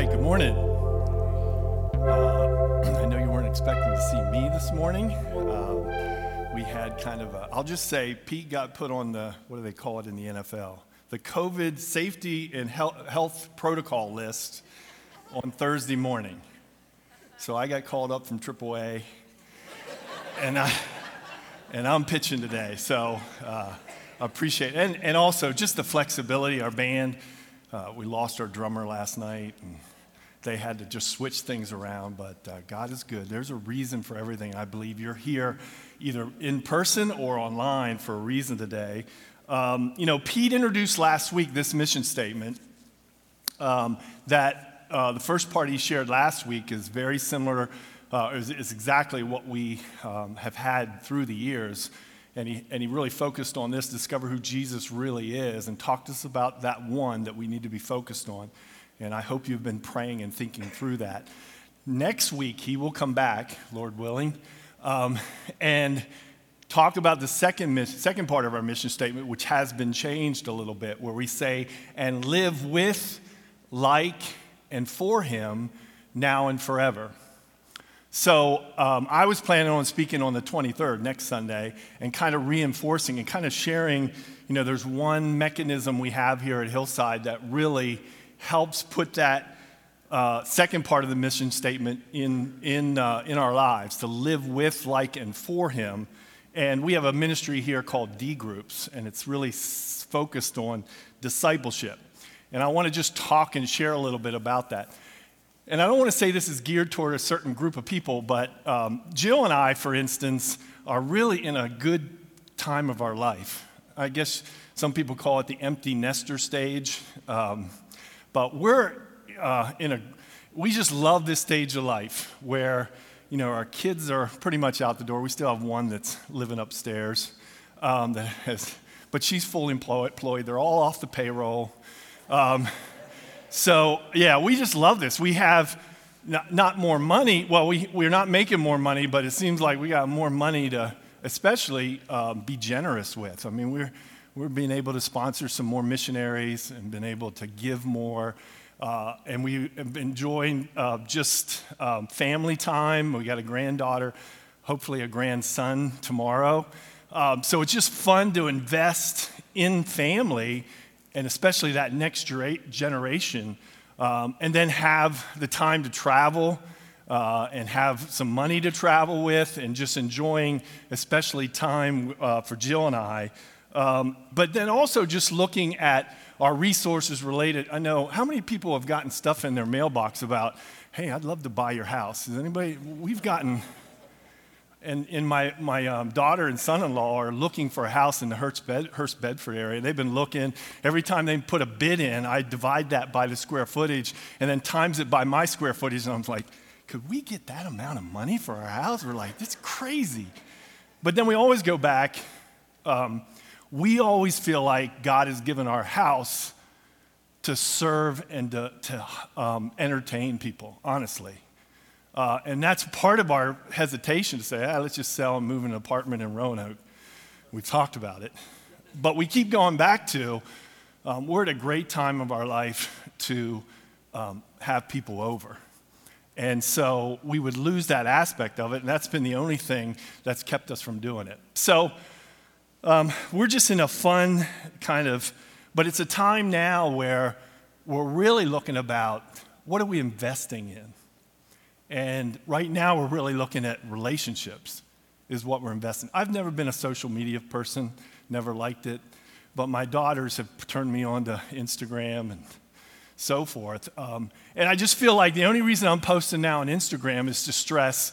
right, good morning. Uh, I know you weren't expecting to see me this morning. Um, we had kind of a, I'll just say, Pete got put on the, what do they call it in the NFL? The COVID safety and health protocol list on Thursday morning. So I got called up from AAA, and, I, and I'm pitching today. So uh, appreciate it. And, and also just the flexibility, our band uh, we lost our drummer last night, and they had to just switch things around. But uh, God is good. There's a reason for everything. I believe you're here either in person or online for a reason today. Um, you know, Pete introduced last week this mission statement um, that uh, the first part he shared last week is very similar, uh, is, is, exactly what we um, have had through the years and he, and he really focused on this discover who Jesus really is and talked to us about that one that we need to be focused on. And I hope you've been praying and thinking through that. Next week, he will come back, Lord willing, um, and talk about the second, second part of our mission statement, which has been changed a little bit, where we say, and live with, like, and for him now and forever. So um, I was planning on speaking on the 23rd, next Sunday, and kind of reinforcing and kind of sharing. You know, there's one mechanism we have here at Hillside that really helps put that uh, second part of the mission statement in, in, uh, in our lives to live with, like, and for Him. And we have a ministry here called D Groups, and it's really focused on discipleship. And I want to just talk and share a little bit about that. And I don't want to say this is geared toward a certain group of people, but um, Jill and I, for instance, are really in a good time of our life. I guess some people call it the empty nester stage. Um, but we're uh, in a, we just love this stage of life where, you know, our kids are pretty much out the door. We still have one that's living upstairs um, that has, but she's fully employed. They're all off the payroll. Um, so, yeah, we just love this. We have not, not more money. Well, we, we're not making more money, but it seems like we got more money to especially um, be generous with. I mean, we're, we're being able to sponsor some more missionaries and been able to give more. Uh, and we have uh, just um, family time. We got a granddaughter, hopefully a grandson tomorrow. Um, so it's just fun to invest in family and especially that next generation, um, and then have the time to travel uh, and have some money to travel with, and just enjoying, especially time uh, for Jill and I. Um, but then also just looking at our resources related. I know how many people have gotten stuff in their mailbox about, hey, I'd love to buy your house. Is anybody, we've gotten and, and my, my um, daughter and son-in-law are looking for a house in the Hurst, Bed, Hurst Bedford area. They've been looking. Every time they put a bid in, I divide that by the square footage and then times it by my square footage. And I'm like, could we get that amount of money for our house? We're like, that's crazy. But then we always go back. Um, we always feel like God has given our house to serve and to, to um, entertain people, honestly. Uh, and that's part of our hesitation to say, ah, let's just sell and move an apartment in Roanoke. We've talked about it. But we keep going back to um, we're at a great time of our life to um, have people over. And so we would lose that aspect of it, and that's been the only thing that's kept us from doing it. So um, we're just in a fun kind of, but it's a time now where we're really looking about what are we investing in? And right now, we're really looking at relationships, is what we're investing. I've never been a social media person, never liked it, but my daughters have turned me on to Instagram and so forth. Um, and I just feel like the only reason I'm posting now on Instagram is to stress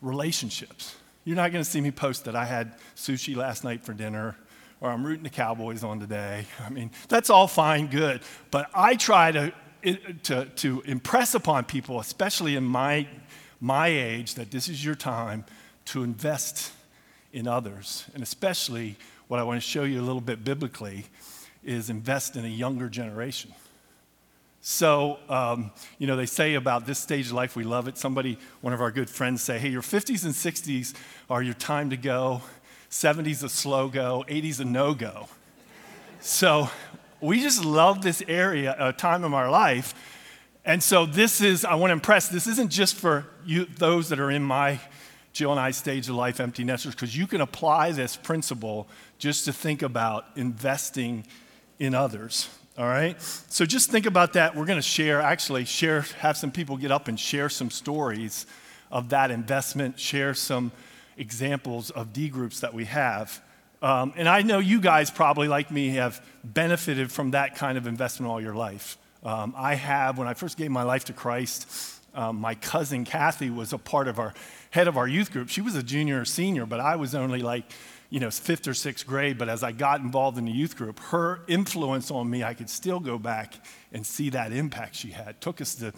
relationships. You're not going to see me post that I had sushi last night for dinner or I'm rooting the Cowboys on today. I mean, that's all fine, good. But I try to to, to impress upon people, especially in my, my age, that this is your time to invest in others. And especially what I want to show you a little bit biblically is invest in a younger generation. So, um, you know, they say about this stage of life, we love it. Somebody, one of our good friends, say, hey, your 50s and 60s are your time to go, 70s a slow go, 80s a no go. So we just love this area, a time of our life. And so this is, I want to impress, this isn't just for you, those that are in my Jill and I stage of life empty nesters, because you can apply this principle just to think about investing in others. All right? So just think about that. We're going to share, actually, share, have some people get up and share some stories of that investment, share some examples of D groups that we have. Um, and I know you guys probably, like me, have benefited from that kind of investment all your life. Um, I have, when I first gave my life to Christ, um, my cousin Kathy was a part of our head of our youth group. She was a junior or senior, but I was only like, you know, fifth or sixth grade. But as I got involved in the youth group, her influence on me, I could still go back and see that impact she had. Took us to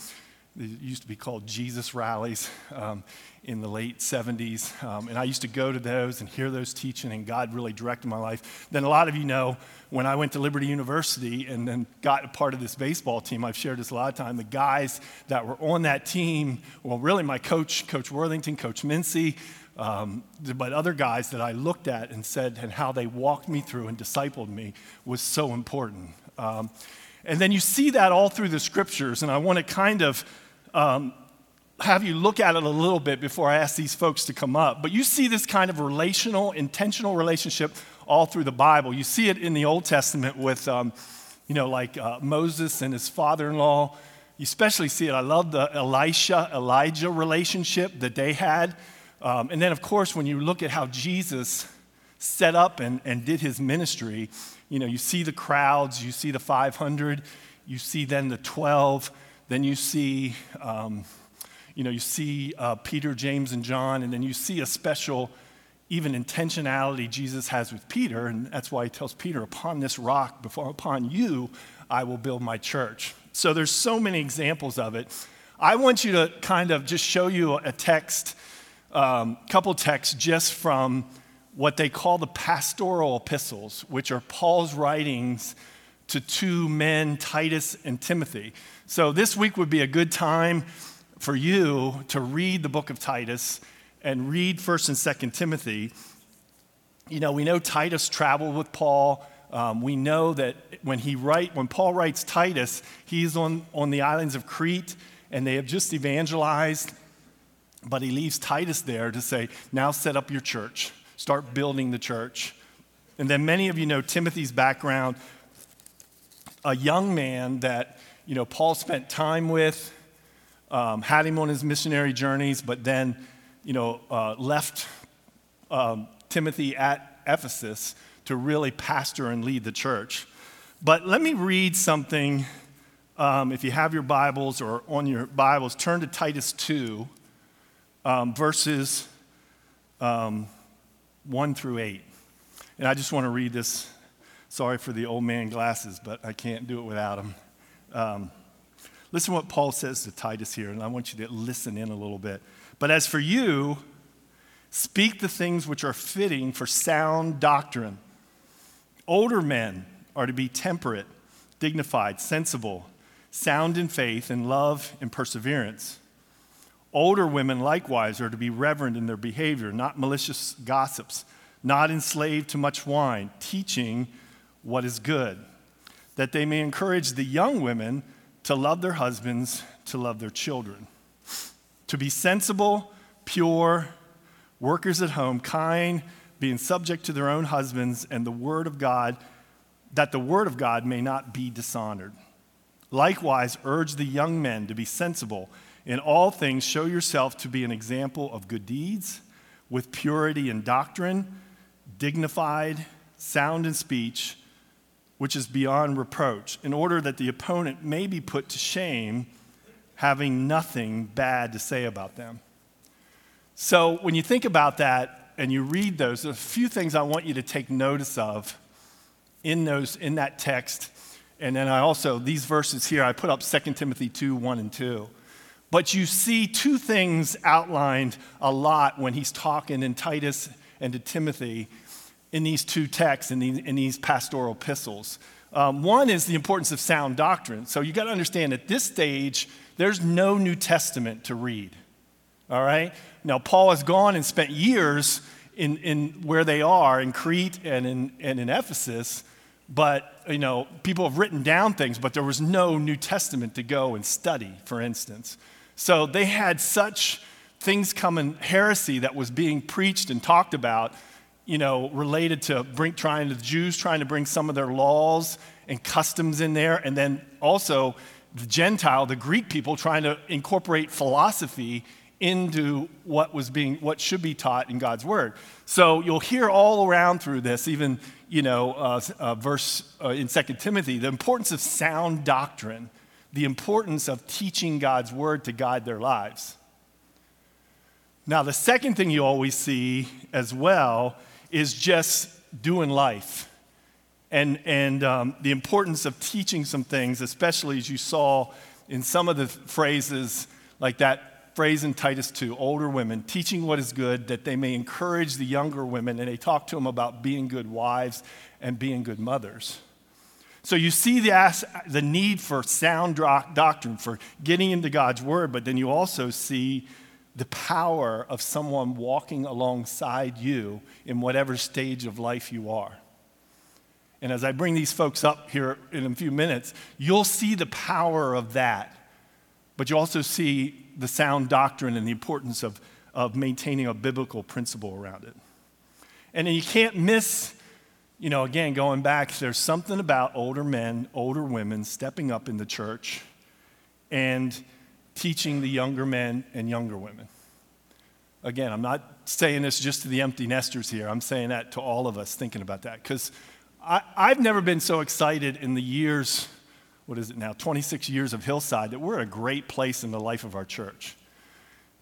used to be called Jesus rallies um, in the late 70s. Um, and I used to go to those and hear those teaching, and God really directed my life. Then a lot of you know when I went to Liberty University and then got a part of this baseball team, I've shared this a lot of time. The guys that were on that team, well, really my coach, Coach Worthington, Coach Mincy, um, but other guys that I looked at and said, and how they walked me through and discipled me was so important. Um, and then you see that all through the scriptures, and I want to kind of um, have you look at it a little bit before I ask these folks to come up. But you see this kind of relational, intentional relationship all through the Bible. You see it in the Old Testament with, um, you know, like uh, Moses and his father in law. You especially see it. I love the Elisha Elijah relationship that they had. Um, and then, of course, when you look at how Jesus set up and, and did his ministry, you know, you see the crowds, you see the 500, you see then the 12. Then you see, um, you know, you see uh, Peter, James, and John, and then you see a special, even intentionality Jesus has with Peter, and that's why he tells Peter, "Upon this rock, before upon you, I will build my church." So there's so many examples of it. I want you to kind of just show you a text, um, couple texts, just from what they call the pastoral epistles, which are Paul's writings to two men, Titus and Timothy. So this week would be a good time for you to read the book of Titus and read 1st and 2nd Timothy. You know, we know Titus traveled with Paul. Um, we know that when he write, when Paul writes Titus, he's on, on the islands of Crete and they have just evangelized, but he leaves Titus there to say, now set up your church, start building the church. And then many of you know Timothy's background, a young man that you know, Paul spent time with, um, had him on his missionary journeys, but then, you know, uh, left um, Timothy at Ephesus to really pastor and lead the church. But let me read something. Um, if you have your Bibles or on your Bibles, turn to Titus 2, um, verses um, 1 through 8. And I just want to read this. Sorry for the old man glasses, but I can't do it without them. Um, listen what Paul says to Titus here, and I want you to listen in a little bit. But as for you, speak the things which are fitting for sound doctrine. Older men are to be temperate, dignified, sensible, sound in faith, in love, and perseverance. Older women likewise are to be reverent in their behavior, not malicious gossips, not enslaved to much wine, teaching what is good that they may encourage the young women to love their husbands, to love their children, to be sensible, pure, workers at home, kind, being subject to their own husbands, and the word of God, that the word of God may not be dishonored. Likewise, urge the young men to be sensible. In all things, show yourself to be an example of good deeds, with purity in doctrine, dignified, sound in speech which is beyond reproach, in order that the opponent may be put to shame, having nothing bad to say about them. So, when you think about that and you read those, there's a few things I want you to take notice of in, those, in that text. And then I also, these verses here, I put up 2 Timothy 2 1 and 2. But you see two things outlined a lot when he's talking in Titus and to Timothy in these two texts, in these, in these pastoral epistles. Um, one is the importance of sound doctrine. So you got to understand at this stage, there's no New Testament to read. All right? Now, Paul has gone and spent years in, in where they are, in Crete and in, and in Ephesus, but you know, people have written down things, but there was no New Testament to go and study, for instance. So they had such things coming, heresy that was being preached and talked about, you know, related to bring, trying to the Jews trying to bring some of their laws and customs in there, and then also the Gentile, the Greek people, trying to incorporate philosophy into what was being what should be taught in God's word. So you'll hear all around through this, even you know, uh, uh, verse uh, in Second Timothy, the importance of sound doctrine, the importance of teaching God's word to guide their lives. Now, the second thing you always see as well is just doing life. And, and um, the importance of teaching some things, especially as you saw in some of the phrases like that phrase in Titus 2 older women teaching what is good that they may encourage the younger women, and they talk to them about being good wives and being good mothers. So you see the, the need for sound doctrine, for getting into God's word, but then you also see the power of someone walking alongside you in whatever stage of life you are. And as I bring these folks up here in a few minutes, you'll see the power of that. But you also see the sound doctrine and the importance of, of maintaining a biblical principle around it. And you can't miss, you know, again, going back, there's something about older men, older women stepping up in the church and teaching the younger men and younger women. Again, I'm not saying this just to the empty nesters here. I'm saying that to all of us thinking about that. Because I've never been so excited in the years what is it now, 26 years of Hillside, that we're a great place in the life of our church.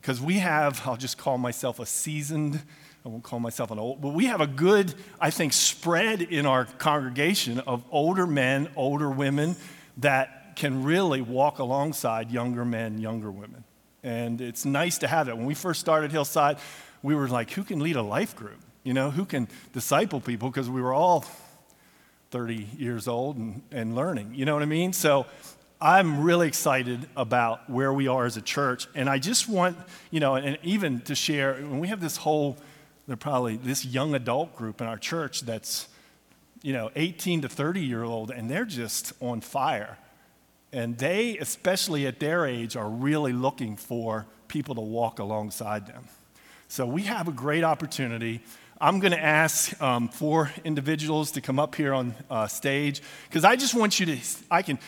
Because we have, I'll just call myself a seasoned, I won't call myself an old, but we have a good, I think, spread in our congregation of older men, older women that can really walk alongside younger men, younger women. And it's nice to have that. When we first started Hillside, we were like, who can lead a life group? You know, who can disciple people? Because we were all 30 years old and, and learning. You know what I mean? So I'm really excited about where we are as a church. And I just want, you know, and even to share, when we have this whole, they're probably this young adult group in our church that's, you know, 18 to 30 year old, and they're just on fire. And they, especially at their age, are really looking for people to walk alongside them. So we have a great opportunity. I'm going to ask um, four individuals to come up here on uh, stage because I just want you to, I can,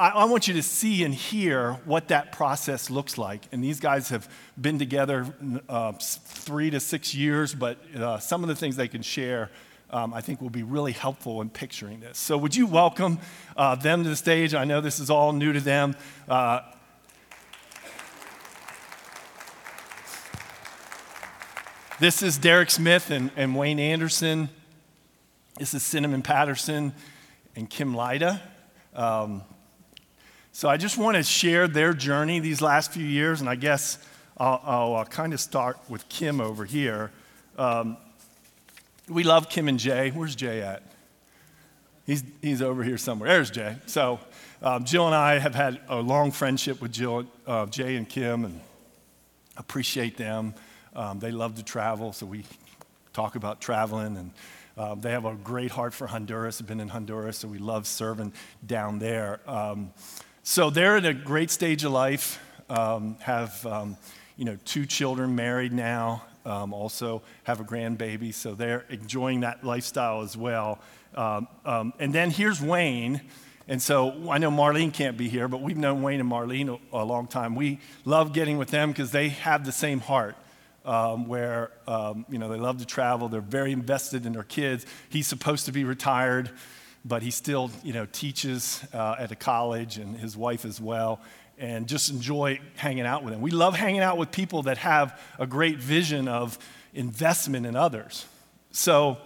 I, I, want you to see and hear what that process looks like. And these guys have been together uh, three to six years, but uh, some of the things they can share. Um, I think will be really helpful in picturing this. So, would you welcome uh, them to the stage? I know this is all new to them. Uh, This is Derek Smith and, and Wayne Anderson. This is Cinnamon Patterson and Kim Lida. Um, so I just want to share their journey these last few years, and I guess I'll, I'll, I'll kind of start with Kim over here. Um, we love Kim and Jay. Where's Jay at? He's, he's over here somewhere. There's Jay. So um, Jill and I have had a long friendship with Jill, uh, Jay and Kim, and appreciate them. Um, they love to travel, so we talk about traveling. And um, they have a great heart for Honduras. Have been in Honduras, so we love serving down there. Um, so they're in a great stage of life. Um, have um, you know two children, married now. Um, also have a grandbaby, so they're enjoying that lifestyle as well. and then here's Wayne. And so I know Marlene can't be here, but we've known Wayne and Marlene a, a long time. We love getting with them because they have the same heart um, where um, you know they love to travel. They're very invested in their kids. He's supposed to be retired, but he still you know teaches uh, at a college, and his wife as well. And just enjoy hanging out with him. We love hanging out with people that have a great vision of investment in others. So,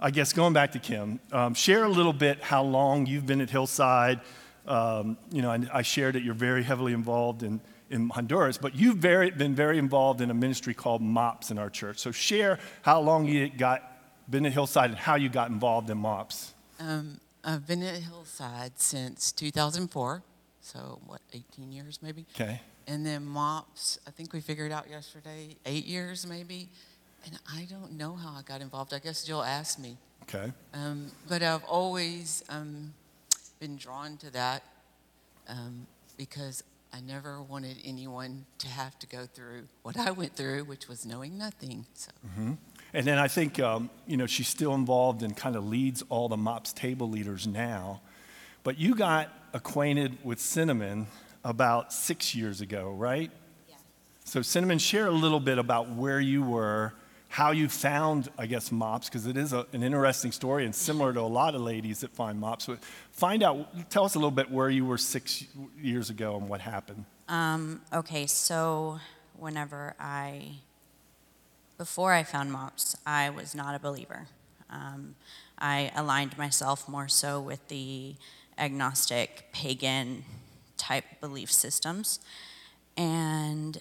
I guess going back to Kim, um, share a little bit how long you've been at Hillside. Um, you know, I, I shared that you're very heavily involved in in Honduras, but you've very, been very involved in a ministry called MOPS in our church. So share how long you got been at Hillside and how you got involved in MOPS. Um, I've been at Hillside since 2004, so what, 18 years maybe? Okay. And then MOPS, I think we figured out yesterday, eight years maybe. And I don't know how I got involved. I guess Jill asked me. Okay. Um, but I've always um, been drawn to that um, because I never wanted anyone to have to go through what I went through, which was knowing nothing. So, And then I think, um, you know, she's still involved and kind of leads all the MOPS table leaders now. But you got acquainted with Cinnamon about six years ago, right? Yeah. So, Cinnamon, share a little bit about where you were, how you found, I guess, MOPS, because it is a, an interesting story and similar to a lot of ladies that find MOPS. But find out, tell us a little bit where you were six years ago and what happened. Um, okay, so whenever I, before I found MOPS, I was not a believer. Um, I aligned myself more so with the agnostic, pagan type belief systems. And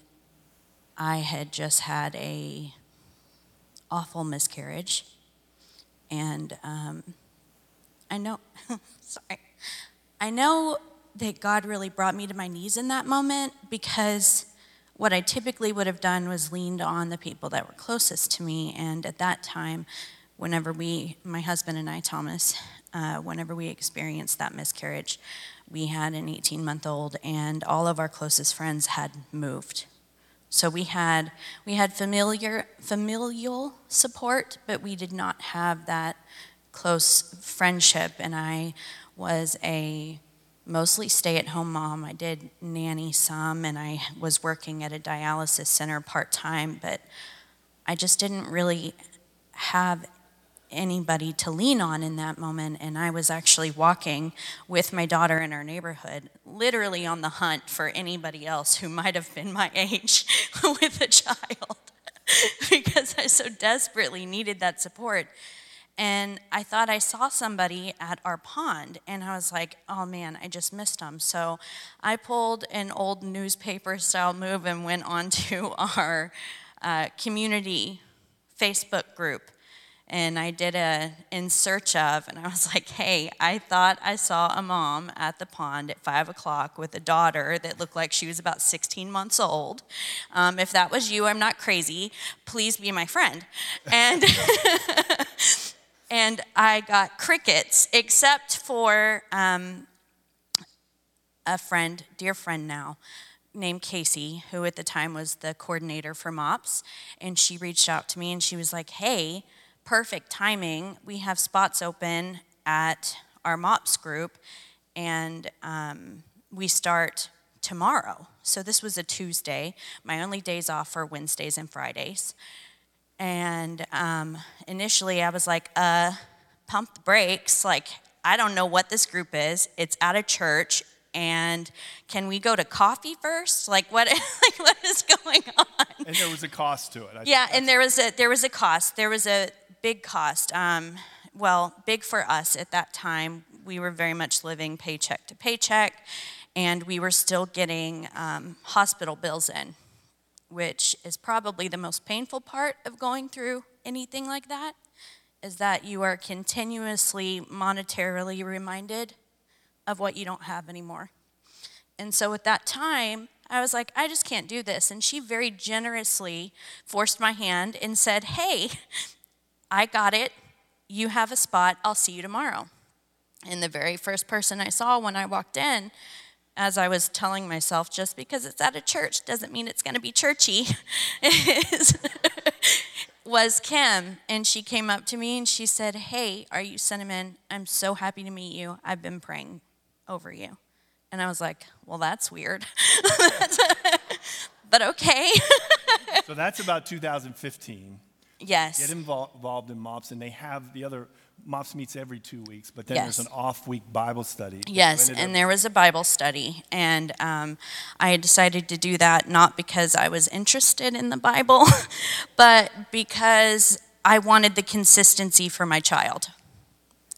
I had just had a awful miscarriage. And um, I know, sorry. I know that God really brought me to my knees in that moment because what I typically would have done was leaned on the people that were closest to me. And at that time, whenever we, my husband and I, Thomas, uh, whenever we experienced that miscarriage, we had an 18 month old, and all of our closest friends had moved. So we had we had familiar familial support, but we did not have that close friendship. And I was a mostly stay-at-home mom. I did nanny some, and I was working at a dialysis center part time. But I just didn't really have anybody to lean on in that moment. And I was actually walking with my daughter in our neighborhood, literally on the hunt for anybody else who might have been my age with a child because I so desperately needed that support. And I thought I saw somebody at our pond, and I was like, oh man, I just missed them. So I pulled an old newspaper style move and went onto our uh, community Facebook group and I did a in search of, and I was like, hey, I thought I saw a mom at the pond at five o'clock with a daughter that looked like she was about 16 months old. Um, if that was you, I'm not crazy. Please be my friend. And and I got crickets, except for um, a friend, dear friend now, named Casey, who at the time was the coordinator for MOPS, and she reached out to me and she was like, hey perfect timing. We have spots open at our MOPS group, and um, we start tomorrow. So this was a Tuesday. My only days off are Wednesdays and Fridays. And um, initially, I was like, uh, pump the brakes. Like, I don't know what this group is. It's at a church. And can we go to coffee first? Like what? Like what is going on? And there was a cost to it. I yeah, and there was a there was a cost. There was a big cost. Um, well, big for us at that time. We were very much living paycheck to paycheck, and we were still getting um, hospital bills in, which is probably the most painful part of going through anything like that, is that you are continuously monetarily reminded of what you don't have anymore. And so at that time, I was like, I just can't do this. And she very generously forced my hand and said, Hey, I got it. You have a spot. I'll see you tomorrow. And the very first person I saw when I walked in, as I was telling myself, just because it's at a church doesn't mean it's going to be churchy, was Kim. And she came up to me and she said, Hey, are you Cinnamon? I'm so happy to meet you. I've been praying over you. And I was like, Well, that's weird. but okay. so that's about 2015. Yes. Get involved in MOPS, and they have the other MOPS meets every two weeks, but then Yes. there's an off week Bible study. Yes, and up- there was a Bible study, and um, I decided to do that not because I was interested in the Bible, but because I wanted the consistency for my child.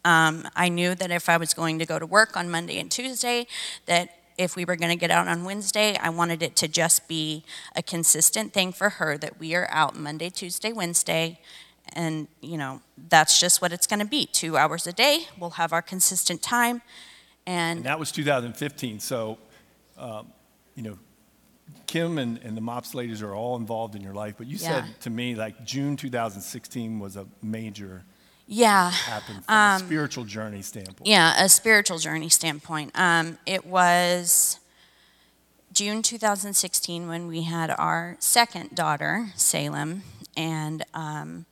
Um, I knew that if I was going to go to work on Monday and Tuesday, that if we were going to get out on Wednesday, I wanted it to just be a consistent thing for her that we are out Monday, Tuesday, Wednesday, and you know that's just what it's going to be. Two hours a day. We'll have our consistent time, and And that was 2015. So, um, you know, Kim and, and the MOPS ladies are all involved in your life, but you Yeah. said to me like June 2016 was a major Yeah. happened from a spiritual journey standpoint? Yeah, a spiritual journey standpoint. Um, it was June 2016 when we had our second daughter, Salem, and um,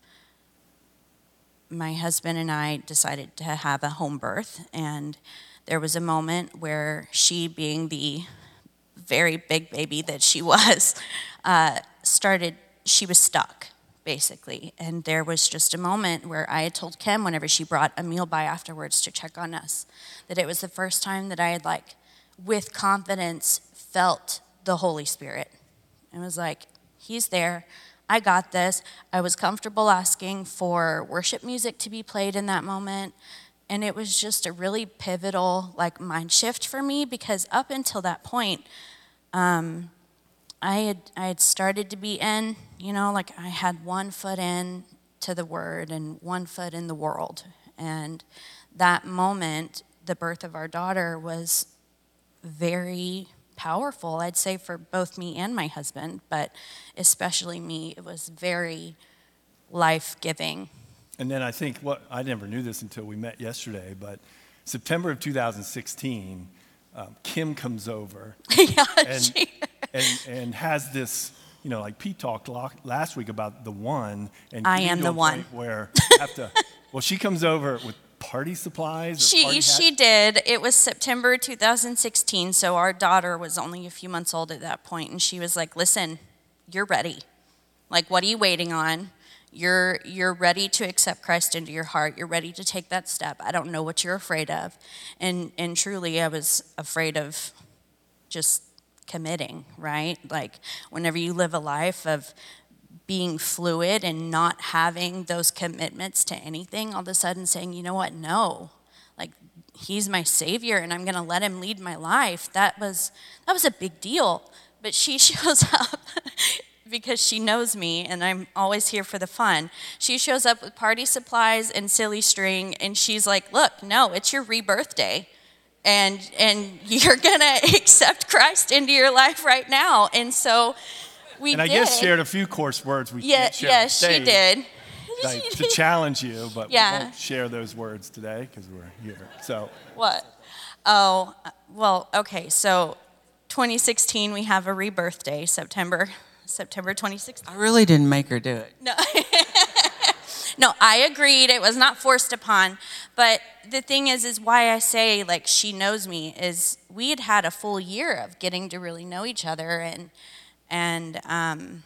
my husband and I decided to have a home birth. And there was a moment where she, being the very big baby that she was, uh, started, she was stuck basically. And there was just a moment where I had told Kim, whenever she brought a meal by afterwards to check on us, that it was the first time that I had, like, with confidence, felt the Holy Spirit. It was like, He's there. I got this. I was comfortable asking for worship music to be played in that moment. And it was just a really pivotal, like, mind shift for me because up until that point, um, I had I had started to be in, you know, like I had one foot in to the word and one foot in the world. And that moment, the birth of our daughter was very powerful, I'd say for both me and my husband, but especially me, it was very life-giving. And then I think what I never knew this until we met yesterday, but September of 2016, um, Kim comes over yeah, and, she- and, and has this, you know, like Pete talked last week about the one. And I am the one. Where you have to, well, she comes over with party supplies. or She party she did. It was September 2016, so our daughter was only a few months old at that point, and she was like, "Listen, you're ready. Like, what are you waiting on? You're you're ready to accept Christ into your heart. You're ready to take that step. I don't know what you're afraid of." And and truly, I was afraid of just committing, right? Like, whenever you live a life of being fluid and not having those commitments to anything, all of a sudden saying, you know what, no, like he's my savior and I'm gonna let him lead my life. That was that was a big deal. But she shows up because she knows me and I'm always here for the fun. She shows up with party supplies and silly string and she's like, look, no, it's your rebirth day. And and you're gonna accept Christ into your life right now. And so we And I did. guess shared a few coarse words we Yeah, can't share on yes, she did. Like, to challenge you, but Yeah. we won't share those words today because we're here. So What? Oh, uh, well, okay. So 2016, we have a rebirth day, September, September 2016. I really didn't make her do it. No. no, I agreed. It was not forced upon. But the thing is, is why I say like she knows me is we had had a full year of getting to really know each other, and and um,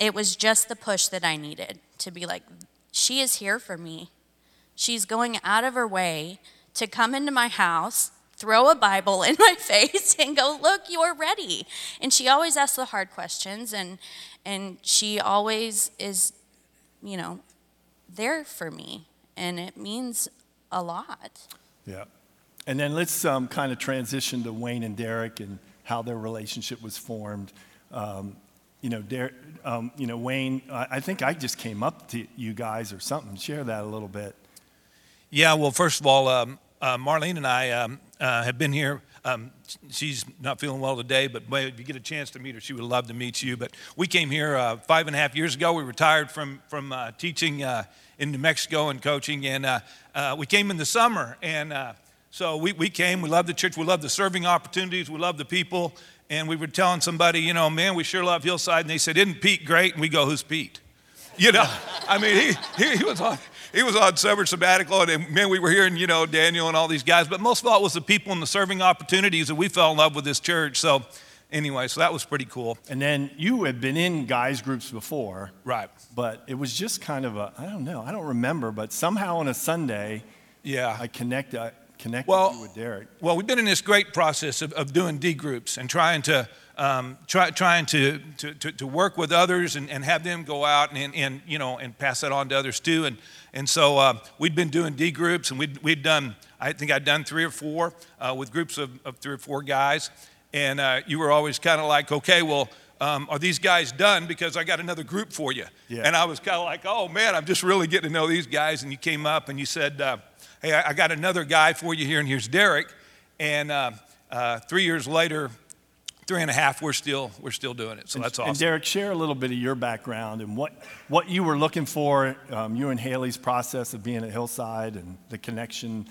it was just the push that I needed to be like, she is here for me. She's going out of her way to come into my house, throw a Bible in my face, and go, Look, you're ready. And she always asks the hard questions, and, and she always is, you know, there for me. And it means a lot. Yeah. And then let's um, kind of transition to Wayne and Derek and how their relationship was formed. Um, you know, um, you know, Wayne, I, I think I just came up to you guys or something. Share that a little bit. Yeah, well, first of all, um, uh, Marlene and I um, uh, have been here. Um, she's not feeling well today, but if you get a chance to meet her, she would love to meet you. But we came here uh, five and a half years ago. We retired from from uh, teaching uh, in New Mexico and coaching, and uh, we came in the summer. And so we, we came. We loved the church. We loved the serving opportunities. We loved the people. And we were telling somebody, you know, man, we sure love Hillside. And they said, "Isn't Pete great?" And we go, "Who's Pete?" You know, I mean, he, he, he was on he was on summer sabbatical, and man, we were hearing you know Daniel and all these guys, but most of all it was the people and the serving opportunities that we fell in love with this church. So, anyway, so that was pretty cool. And then you had been in guys groups before, Right? but it was just kind of a, I don't know, I don't remember, but somehow on a Sunday, Yeah. I connected. I connected Well- you with Derek. Well, we've been in this great process of, of doing D groups and trying to um, try, trying to, to, to, to work with others and, and have them go out and, and you know and pass that on to others too. And and so uh, we'd been doing D groups and we'd, we'd done I think I'd done three or four uh, with groups of, of three or four guys. And uh, you were always kind of like, okay, well. Um, are these guys done? Because I got another group for you. Yeah. And I was kind of like, oh man, I'm just really getting to know these guys. And you came up and you said, uh, hey, I, I got another guy for you here, and here's Derek. And uh, uh, three years later, three and a half, we're still we're still doing it. So that's awesome. And Derek, share a little bit of your background and what, what you were looking for, um, you and Haley's process of being at Hillside and the connection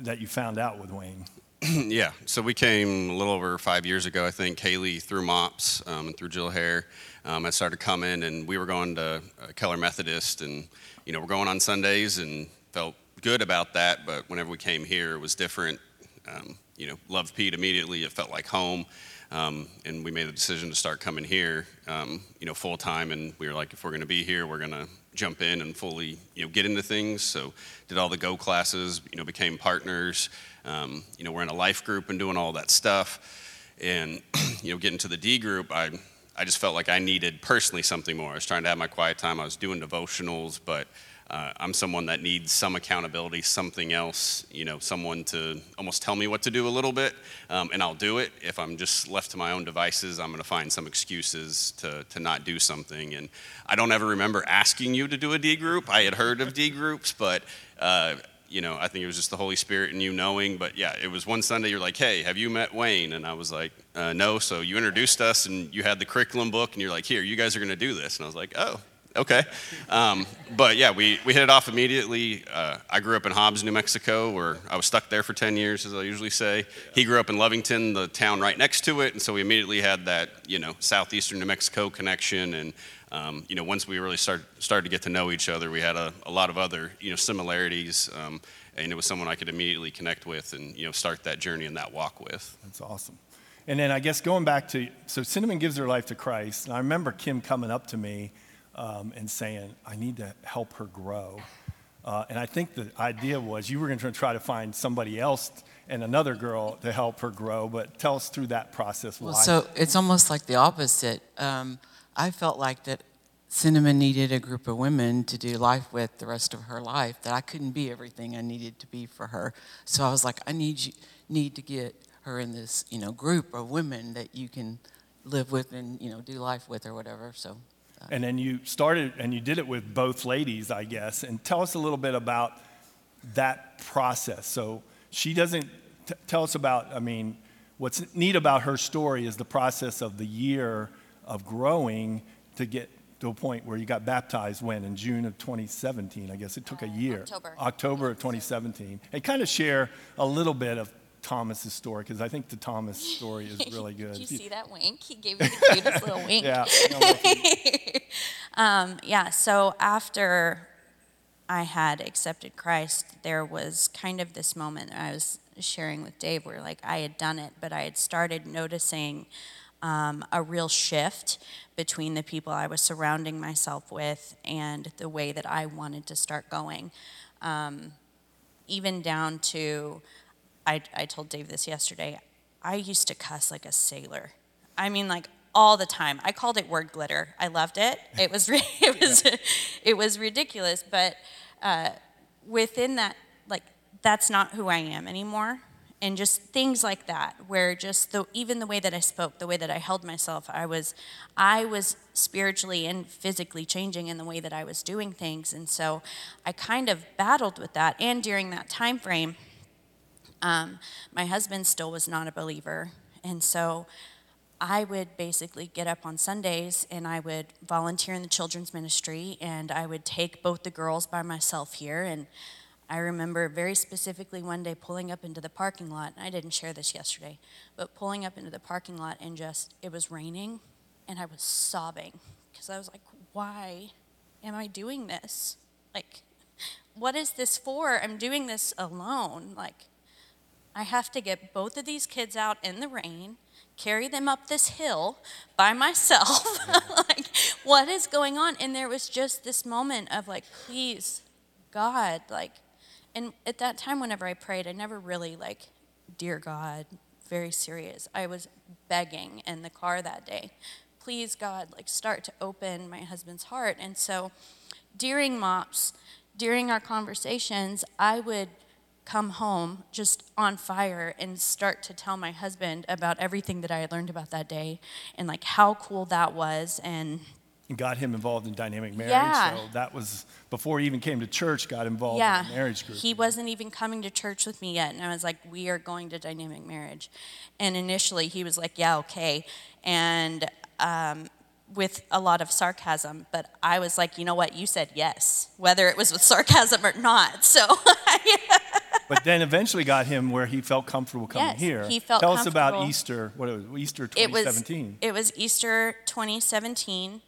that you found out with Wayne. yeah, so we came a little over five years ago, I think. Haley through MOPS um, and through Jill Hare. Um, I started coming, and we were going to uh, Keller Methodist, and you know we're going on Sundays, and felt good about that. But whenever we came here, it was different. Um, you know, loved Pete immediately. It felt like home. Um, and we made the decision to start coming here, um, you know, full time. And we were like, if we're going to be here, we're going to jump in and fully, you know, get into things. So did all the Go classes, you know, became partners. Um, you know, we're in a life group and doing all that stuff. And you know, getting to the D group, I I just felt like I needed personally something more. I was trying to have my quiet time. I was doing devotionals, but uh, I'm someone that needs some accountability, something else, you know, someone to almost tell me what to do a little bit, um, and I'll do it. If I'm just left to my own devices, I'm going to find some excuses to, to not do something. And I don't ever remember asking you to do a D group. I had heard of D groups, but uh, you know, I think it was just the Holy Spirit and you knowing. But yeah, it was one Sunday you're like, hey, have you met Wayne? And I was like, uh, no. So you introduced us and you had the curriculum book and you're like, here, you guys are going to do this. And I was like, oh, okay. Um, but yeah, we, we hit it off immediately. Uh, I grew up in Hobbs, New Mexico, where I was stuck there for 10 years, as I usually say. He grew up in Lovington, the town right next to it. And so we immediately had that, you know, southeastern New Mexico connection. And, um, you know, once we really start, started to get to know each other, we had a, a lot of other, you know, similarities. Um, and it was someone I could immediately connect with and, you know, start that journey and that walk with. That's awesome. And then I guess going back to, so Cinnamon gives her life to Christ. And I remember Kim coming up to me um, and saying, I need to help her grow. Uh, and I think the idea was you were going to try to find somebody else and another girl to help her grow. But tell us through that process. Well, why. so it's almost like the opposite. Um, I felt like that Cinnamon needed a group of women to do life with the rest of her life, that I couldn't be everything I needed to be for her. So I was like, I need you, need to get her in this, you know, group of women that you can live with and, you know, do life with or whatever. So And then you started, and you did it with both ladies, I guess. And tell us a little bit about that process. So she doesn't t- tell us about, I mean, what's neat about her story is the process of the year of growing to get to a point where you got baptized when? In June of 2017, I guess. It took a uh, year. October. October of 2017. And kind of share a little bit of Thomas's story, because I think the Thomas story is really good. Did you see that wink? He gave me the cutest little wink. Yeah. you- Um, yeah, so after I had accepted Christ, there was kind of this moment I was sharing with Dave where, like, I had done it, but I had started noticing um, a real shift between the people I was surrounding myself with and the way that I wanted to start going. Um, even down to, I, I told Dave this yesterday, I used to cuss like a sailor. I mean, like all the time. I called it word glitter. I loved it. It was it was it was ridiculous, but uh, within that, like that's not who I am anymore. And just things like that, where just the even the way that I spoke, the way that I held myself, I was, I was spiritually and physically changing in the way that I was doing things, and so I kind of battled with that. And during that time frame, um, my husband still was not a believer, and so I would basically get up on Sundays and I would volunteer in the children's ministry and I would take both the girls by myself here. And I remember very specifically one day pulling up into the parking lot. And I didn't share this yesterday, but pulling up into the parking lot and just, it was raining and I was sobbing because I was like, why am I doing this? Like, what is this for? I'm doing this alone. Like, I have to get both of these kids out in the rain, carry them up this hill by myself. like, what is going on? And there was just this moment of like, please, God, like, and at that time, whenever I prayed, I never really like, dear God, very serious. I was begging in the car that day, please, God, like, start to open my husband's heart. And so during MOPS, during our conversations, I would come home just on fire and start to tell my husband about everything that I had learned about that day and like how cool that was and got him involved in dynamic marriage. Yeah. So that was before he even came to church. Got involved yeah, in a marriage group. he wasn't even coming to church with me yet, and I was like, "We are going to dynamic marriage," and initially he was like, "Yeah, okay," and um, with a lot of sarcasm, but I was like, "You know what? You said yes, whether it was with sarcasm or not." So. but then eventually got him where he felt comfortable coming Yes, here. he felt Tell us about. Easter. What it was Easter it was 2017. it was Easter 2017.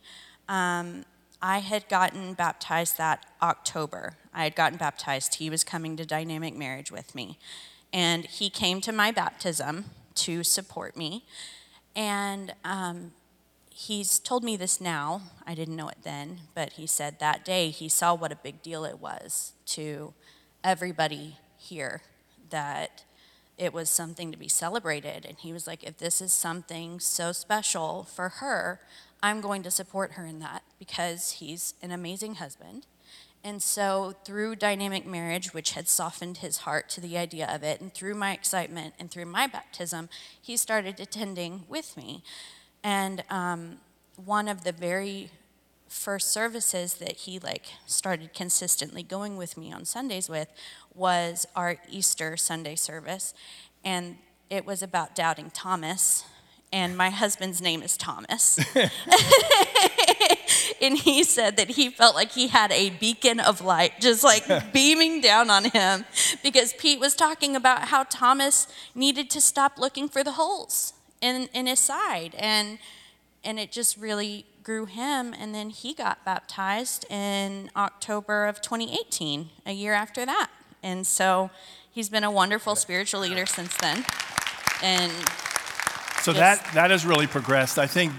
Um, I had gotten baptized that October. I had gotten baptized. He was coming to dynamic marriage with me, and he came to my baptism to support me. And um, he's told me this now. I didn't know it then, but he said that day he saw what a big deal it was to everybody here that it was something to be celebrated. And he was like, if this is something so special for her, I'm going to support her in that because he's an amazing husband. And so, through dynamic marriage, which had softened his heart to the idea of it, and through my excitement and through my baptism, he started attending with me. And um, one of the very first services that he like started consistently going with me on Sundays with was our Easter Sunday service and it was about doubting Thomas and my husband's name is Thomas. and he said that he felt like he had a beacon of light just like beaming down on him because Pete was talking about how Thomas needed to stop looking for the holes in, in his side and and it just really grew him and then he got baptized in October of 2018 a year after that and so he's been a wonderful spiritual leader since then and So Yes. that, that has really progressed. I think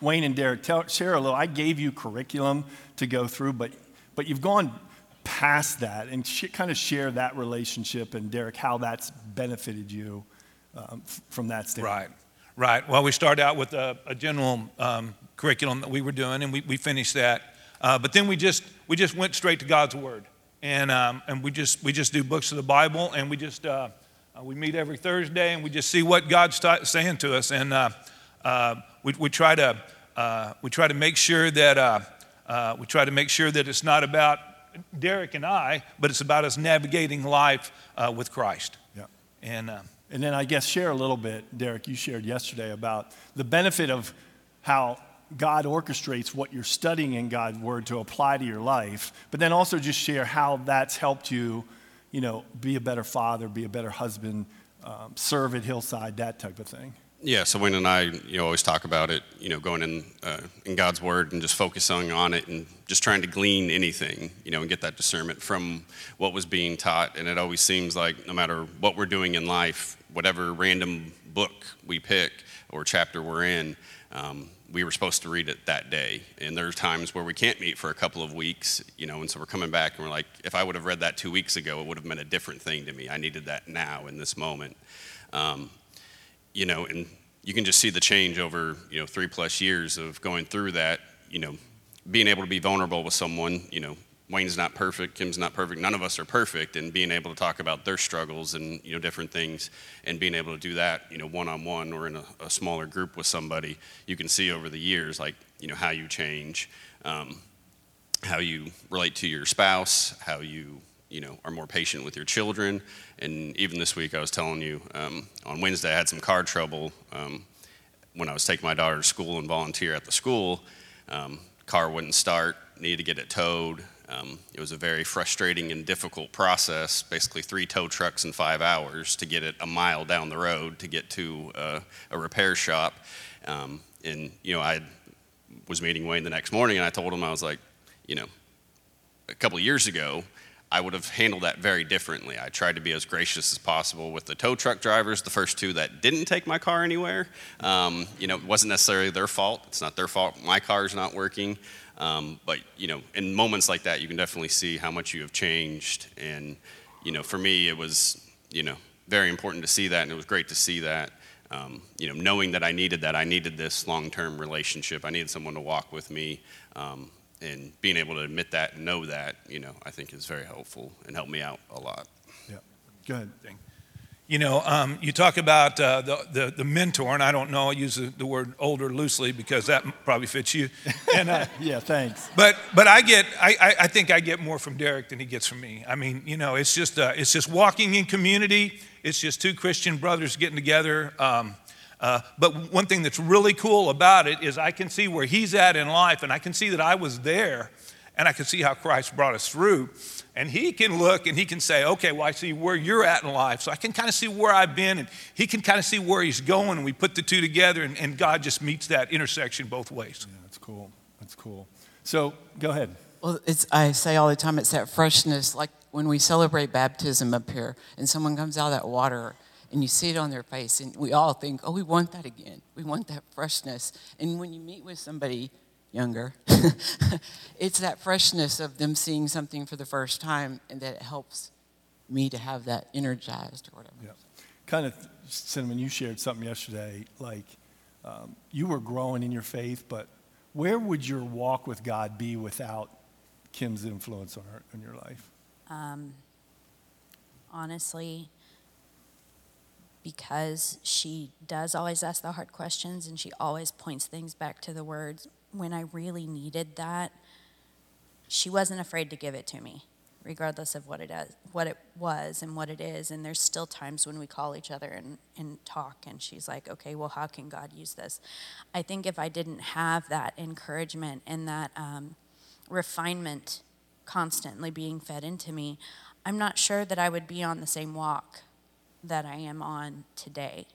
Wayne and Derek, tell, share a little. I gave you curriculum to go through, but, but you've gone past that and sh- kind of share that relationship and Derek, how that's benefited you um, f- from that standpoint. Right, right. Well, we started out with a, a general um, curriculum that we were doing, and we, we finished that. Uh, but then we just we just went straight to God's Word, and um, and we just we just do books of the Bible, and we just uh, uh, we meet every Thursday, and we just see what God's ta- saying to us, and uh, uh, we we try to uh, we try to make sure that uh, uh, we try to make sure that it's not about Derek and I, but it's about us navigating life uh, with Christ, Yeah. and. Uh, And then I guess share a little bit, Derek, you shared yesterday about the benefit of how God orchestrates what you're studying in God's Word to apply to your life, but then also just share how that's helped you, you know, be a better father, be a better husband, um, serve at Hillside, that type of thing. Yeah, so Wayne and I, you know, always talk about it, you know, going in uh, in God's Word and just focusing on it and just trying to glean anything, you know, and get that discernment from what was being taught. And it always seems like no matter what we're doing in life, whatever random book we pick or chapter we're in, um, we were supposed to read it that day. And there are times where we can't meet for a couple of weeks, you know, and so we're coming back and we're like, if I would have read that two weeks ago, it would have meant a different thing to me. I needed that now in this moment. Um, you know, and you can just see the change over, you know, three plus years of going through that, you know, being able to be vulnerable with someone, you know, Wayne's not perfect, Kim's not perfect, none of us are perfect, and being able to talk about their struggles and, you know, different things, and being able to do that, you know, one on one or in a, a smaller group with somebody, you can see over the years, like, you know, how you change, um, how you relate to your spouse, how you, you know, are more patient with your children. And even this week, I was telling you, um, on Wednesday, I had some car trouble um, when I was taking my daughter to school and volunteer at the school. Um, car wouldn't start, needed to get it towed. Um, it was a very frustrating and difficult process, basically three tow trucks in five hours to get it a mile down the road to get to uh, a repair shop. Um, and, you know, I was meeting Wayne the next morning and I told him, I was like, you know, a couple years ago, I would have handled that very differently. I tried to be as gracious as possible with the tow truck drivers, the first two that didn't take my car anywhere. Um, you know, it wasn't necessarily their fault. It's not their fault. My car's not working. Um, but, you know, in moments like that, you can definitely see how much you have changed. And, you know, for me, it was, you know, very important to see that, and it was great to see that. Um, you know, knowing that I needed that, I needed this long-term relationship. I needed someone to walk with me. Um, and being able to admit that and know that, you know, I think is very helpful and helped me out a lot. Yeah. Go ahead. thing. You know, um, you talk about uh, the, the, the mentor, and I don't know, I use the, the word older loosely because that probably fits you. And, uh, Yeah, thanks. but but I get I, I, I think I get more from Derek than he gets from me. I mean, you know, it's just uh, it's just walking in community. It's just two Christian brothers getting together. Um, uh, but one thing that's really cool about it is I can see where he's at in life, and I can see that I was there, and I can see how Christ brought us through. And he can look and he can say, okay, well, I see where you're at in life. So I can kind of see where I've been, and he can kind of see where he's going. And we put the two together, and, and God just meets that intersection both ways. Yeah, that's cool. That's cool. So go ahead. Well, it's, I say all the time, it's that freshness. Like when we celebrate baptism up here and someone comes out of that water and you see it on their face, and we all think, oh, we want that again. We want that freshness. And when you meet with somebody younger, it's that freshness of them seeing something for the first time, and that it helps me to have that energized or whatever. Yeah. Kind of, Cinnamon, you shared something yesterday, like um, you were growing in your faith, but where would your walk with God be without Kim's influence on, her, on your life? Um, honestly, because she does always ask the hard questions and she always points things back to the words. When I really needed that, she wasn't afraid to give it to me, regardless of what it is, what it was and what it is. And there's still times when we call each other and, and talk, and she's like, "Okay, well, how can God use this?" I think if I didn't have that encouragement and that um, refinement constantly being fed into me, I'm not sure that I would be on the same walk that I am on today.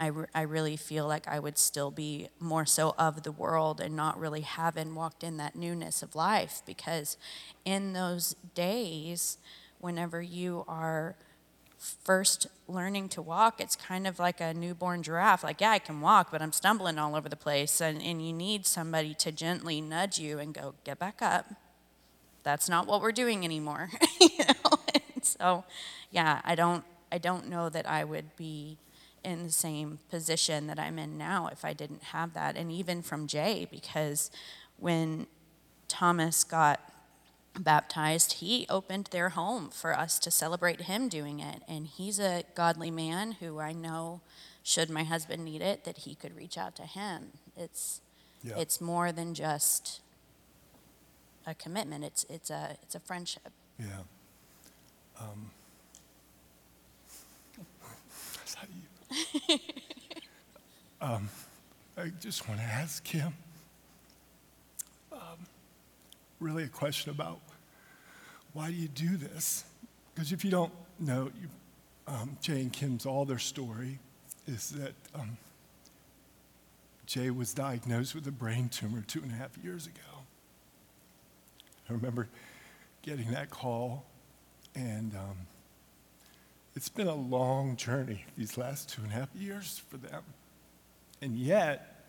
I, re- I really feel like I would still be more so of the world and not really having walked in that newness of life because in those days, whenever you are first learning to walk, it's kind of like a newborn giraffe. Like, yeah, I can walk, but I'm stumbling all over the place. And, and you need somebody to gently nudge you and go, get back up. That's not what we're doing anymore. you know? And so, yeah, I don't, I don't know that I would be in the same position that I'm in now if I didn't have that. And even from Jay, because when Thomas got baptized, he opened their home for us to celebrate him doing it. And he's a godly man who I know, should my husband need it, that he could reach out to him. It's Yeah. it's more than just a commitment. It's it's a it's a friendship. Yeah. Um, that's how you- um, I just want to ask Kim um, really a question about why do you do this? Because if you don't know, you, um, Jay and Kim's all their story is that um, Jay was diagnosed with a brain tumor two and a half years ago. I remember getting that call, and um, it's been a long journey these last two and a half years for them. And yet,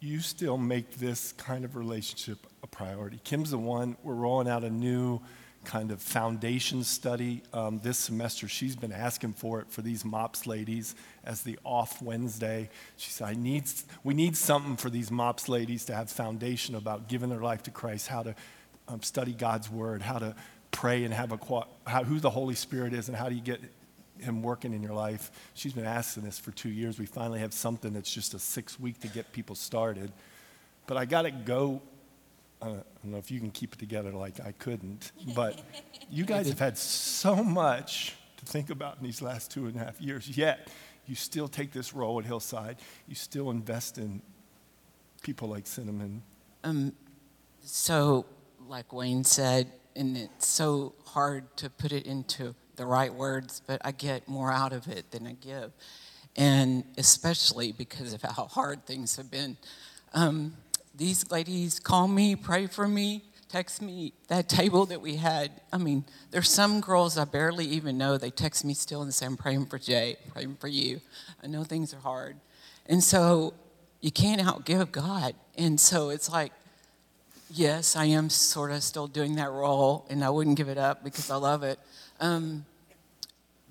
you still make this kind of relationship a priority. Kim's the one, we're rolling out a new kind of foundation study um, this semester. She's been asking for it for these MOPS ladies as the off Wednesday. She said, I need, we need something for these MOPS ladies to have foundation about giving their life to Christ, how to um, study God's word, how to pray and have a, how, who the Holy Spirit is and how do you get him working in your life. She's been asking this for two years. We finally have something that's just a six week to get people started. But I got to go. Uh, I don't know if you can keep it together like I couldn't, but you guys have had so much to think about in these last two and a half years. Yet, you still take this role at Hillside. You still invest in people like Cinnamon. Um, so, like Wayne said, and it's so hard to put it into the right words, but I get more out of it than I give. And especially because of how hard things have been. Um, these ladies call me, pray for me, text me. That table that we had, I mean, there's some girls I barely even know. They text me still and say, I'm praying for Jay, praying for you. I know things are hard. And so you can't outgive God. And so it's like, yes, I am sort of still doing that role, and I wouldn't give it up because I love it. Um,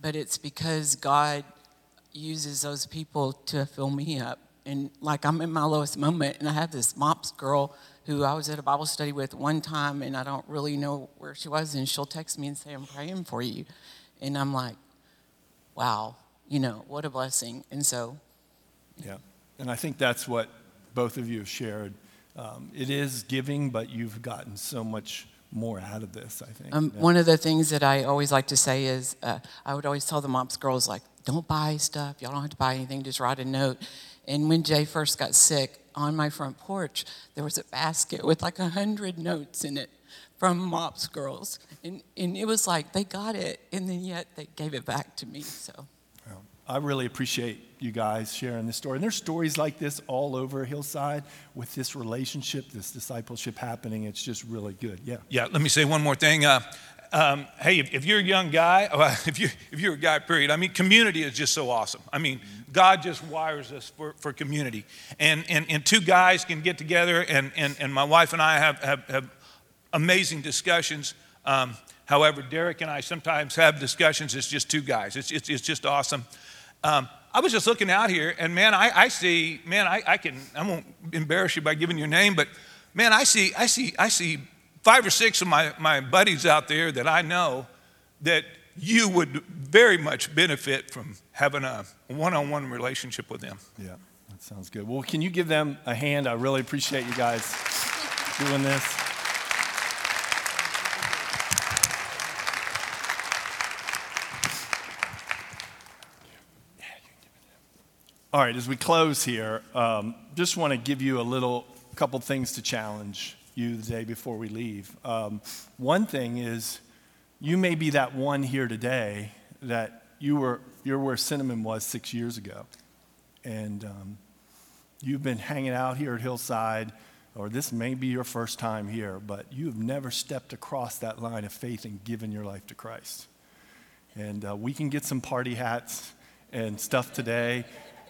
but it's because God uses those people to fill me up. And like I'm in my lowest moment, and I have this MOPS girl who I was at a Bible study with one time, and I don't really know where she was, and she'll text me and say, I'm praying for you. And I'm like, wow, you know, what a blessing. And so, Yeah, and I think that's what both of you have shared. Um, it is giving, but you've gotten so much more out of this, I think. um, Yeah. one of the things that I always like to say is uh, I would always tell the mops girls, like, don't buy stuff. Y'all don't have to buy anything, just write a note. And when Jay first got sick, on my front porch, there was a basket with like a hundred notes in it from MOPS girls. And, and it was like, they got it, and then yet they gave it back to me. So. I really appreciate you guys sharing this story. And there's stories like this all over Hillside with this relationship, this discipleship happening. It's just really good. Yeah. Yeah, let me say one more thing. Uh, um, hey, if, if you're a young guy, if, you, if you're a guy, period, I mean, community is just so awesome. I mean, God just wires us for, for community. And, and, and two guys can get together, and, and, and my wife and I have, have, have amazing discussions. Um, however, Derek and I sometimes have discussions. It's just two guys, it's, it's, it's just awesome. Um, I was just looking out here, and man, I, I see, man, I, I can, I won't embarrass you by giving your name, but man, I see, I see, I see five or six of my, my buddies out there that I know that you would very much benefit from having a one-on-one relationship with them. Yeah. That sounds good. Well, can you give them a hand? I really appreciate you guys doing this. All right, as we close here, um, just want to give you a little couple things to challenge you the day before we leave. Um, one thing is, you may be that one here today that you were you're where cinnamon was six years ago, and um, you've been hanging out here at Hillside, or this may be your first time here, but you have never stepped across that line of faith and given your life to Christ. And uh, we can get some party hats and stuff today.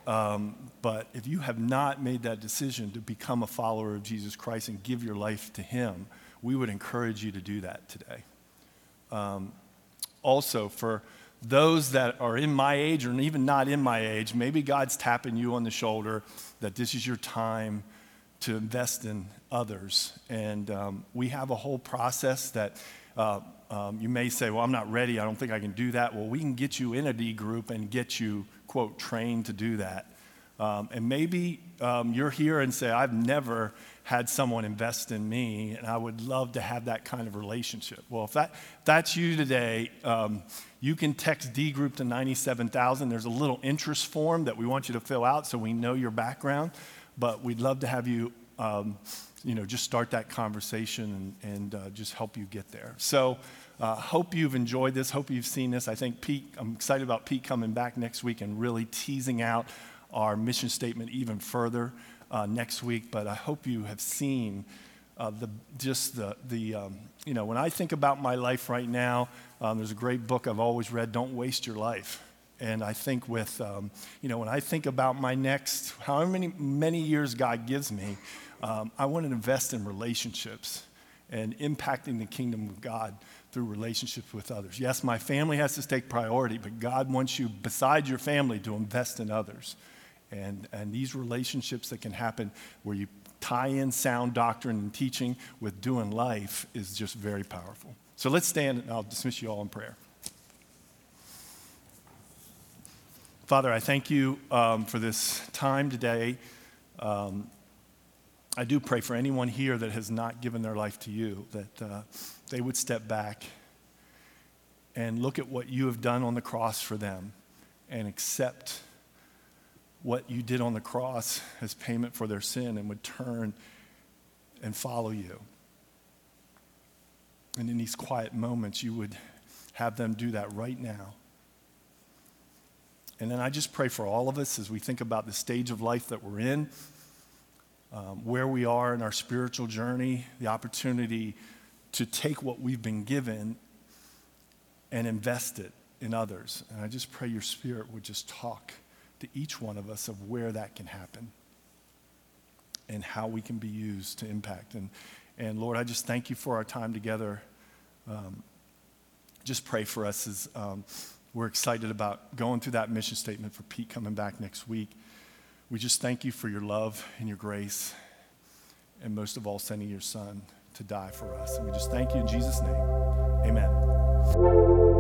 Um, but if you have not made that decision to become a follower of Jesus Christ and give your life to Him, we would encourage you to do that today. Um, also, for those that are in my age or even not in my age, maybe God's tapping you on the shoulder that this is your time to invest in others. And um, we have a whole process that uh, um, you may say, Well, I'm not ready. I don't think I can do that. Well, we can get you in a D group and get you, quote, trained to do that. Um, and maybe um, you're here and say, I've never had someone invest in me, and I would love to have that kind of relationship. Well, if that, that's you today, um, you can text D group to 97,000. There's a little interest form that we want you to fill out so we know your background, but we'd love to have you. Um, you know, just start that conversation and, and uh, just help you get there. So, uh, hope you've enjoyed this. Hope you've seen this. I think Pete, I'm excited about Pete coming back next week and really teasing out our mission statement even further uh, next week. But I hope you have seen uh, the, just the, the um, you know, when I think about my life right now, um, there's a great book I've always read, Don't Waste Your Life. And I think with, um, you know, when I think about my next, however many, many years God gives me, um, I want to invest in relationships and impacting the kingdom of God through relationships with others. Yes, my family has to take priority, but God wants you, besides your family, to invest in others. And, and these relationships that can happen where you tie in sound doctrine and teaching with doing life is just very powerful. So let's stand and I'll dismiss you all in prayer. Father, I thank you um, for this time today. Um, I do pray for anyone here that has not given their life to you, that uh, they would step back and look at what you have done on the cross for them and accept what you did on the cross as payment for their sin and would turn and follow you. And in these quiet moments, you would have them do that right now. And then I just pray for all of us as we think about the stage of life that we're in, um, where we are in our spiritual journey, the opportunity to take what we've been given and invest it in others. And I just pray your spirit would just talk to each one of us of where that can happen and how we can be used to impact. And, and Lord, I just thank you for our time together. Um, just pray for us as um, we're excited about going through that mission statement for Pete coming back next week. We just thank you for your love and your grace, and most of all, sending your son to die for us. And we just thank you in Jesus' name. Amen.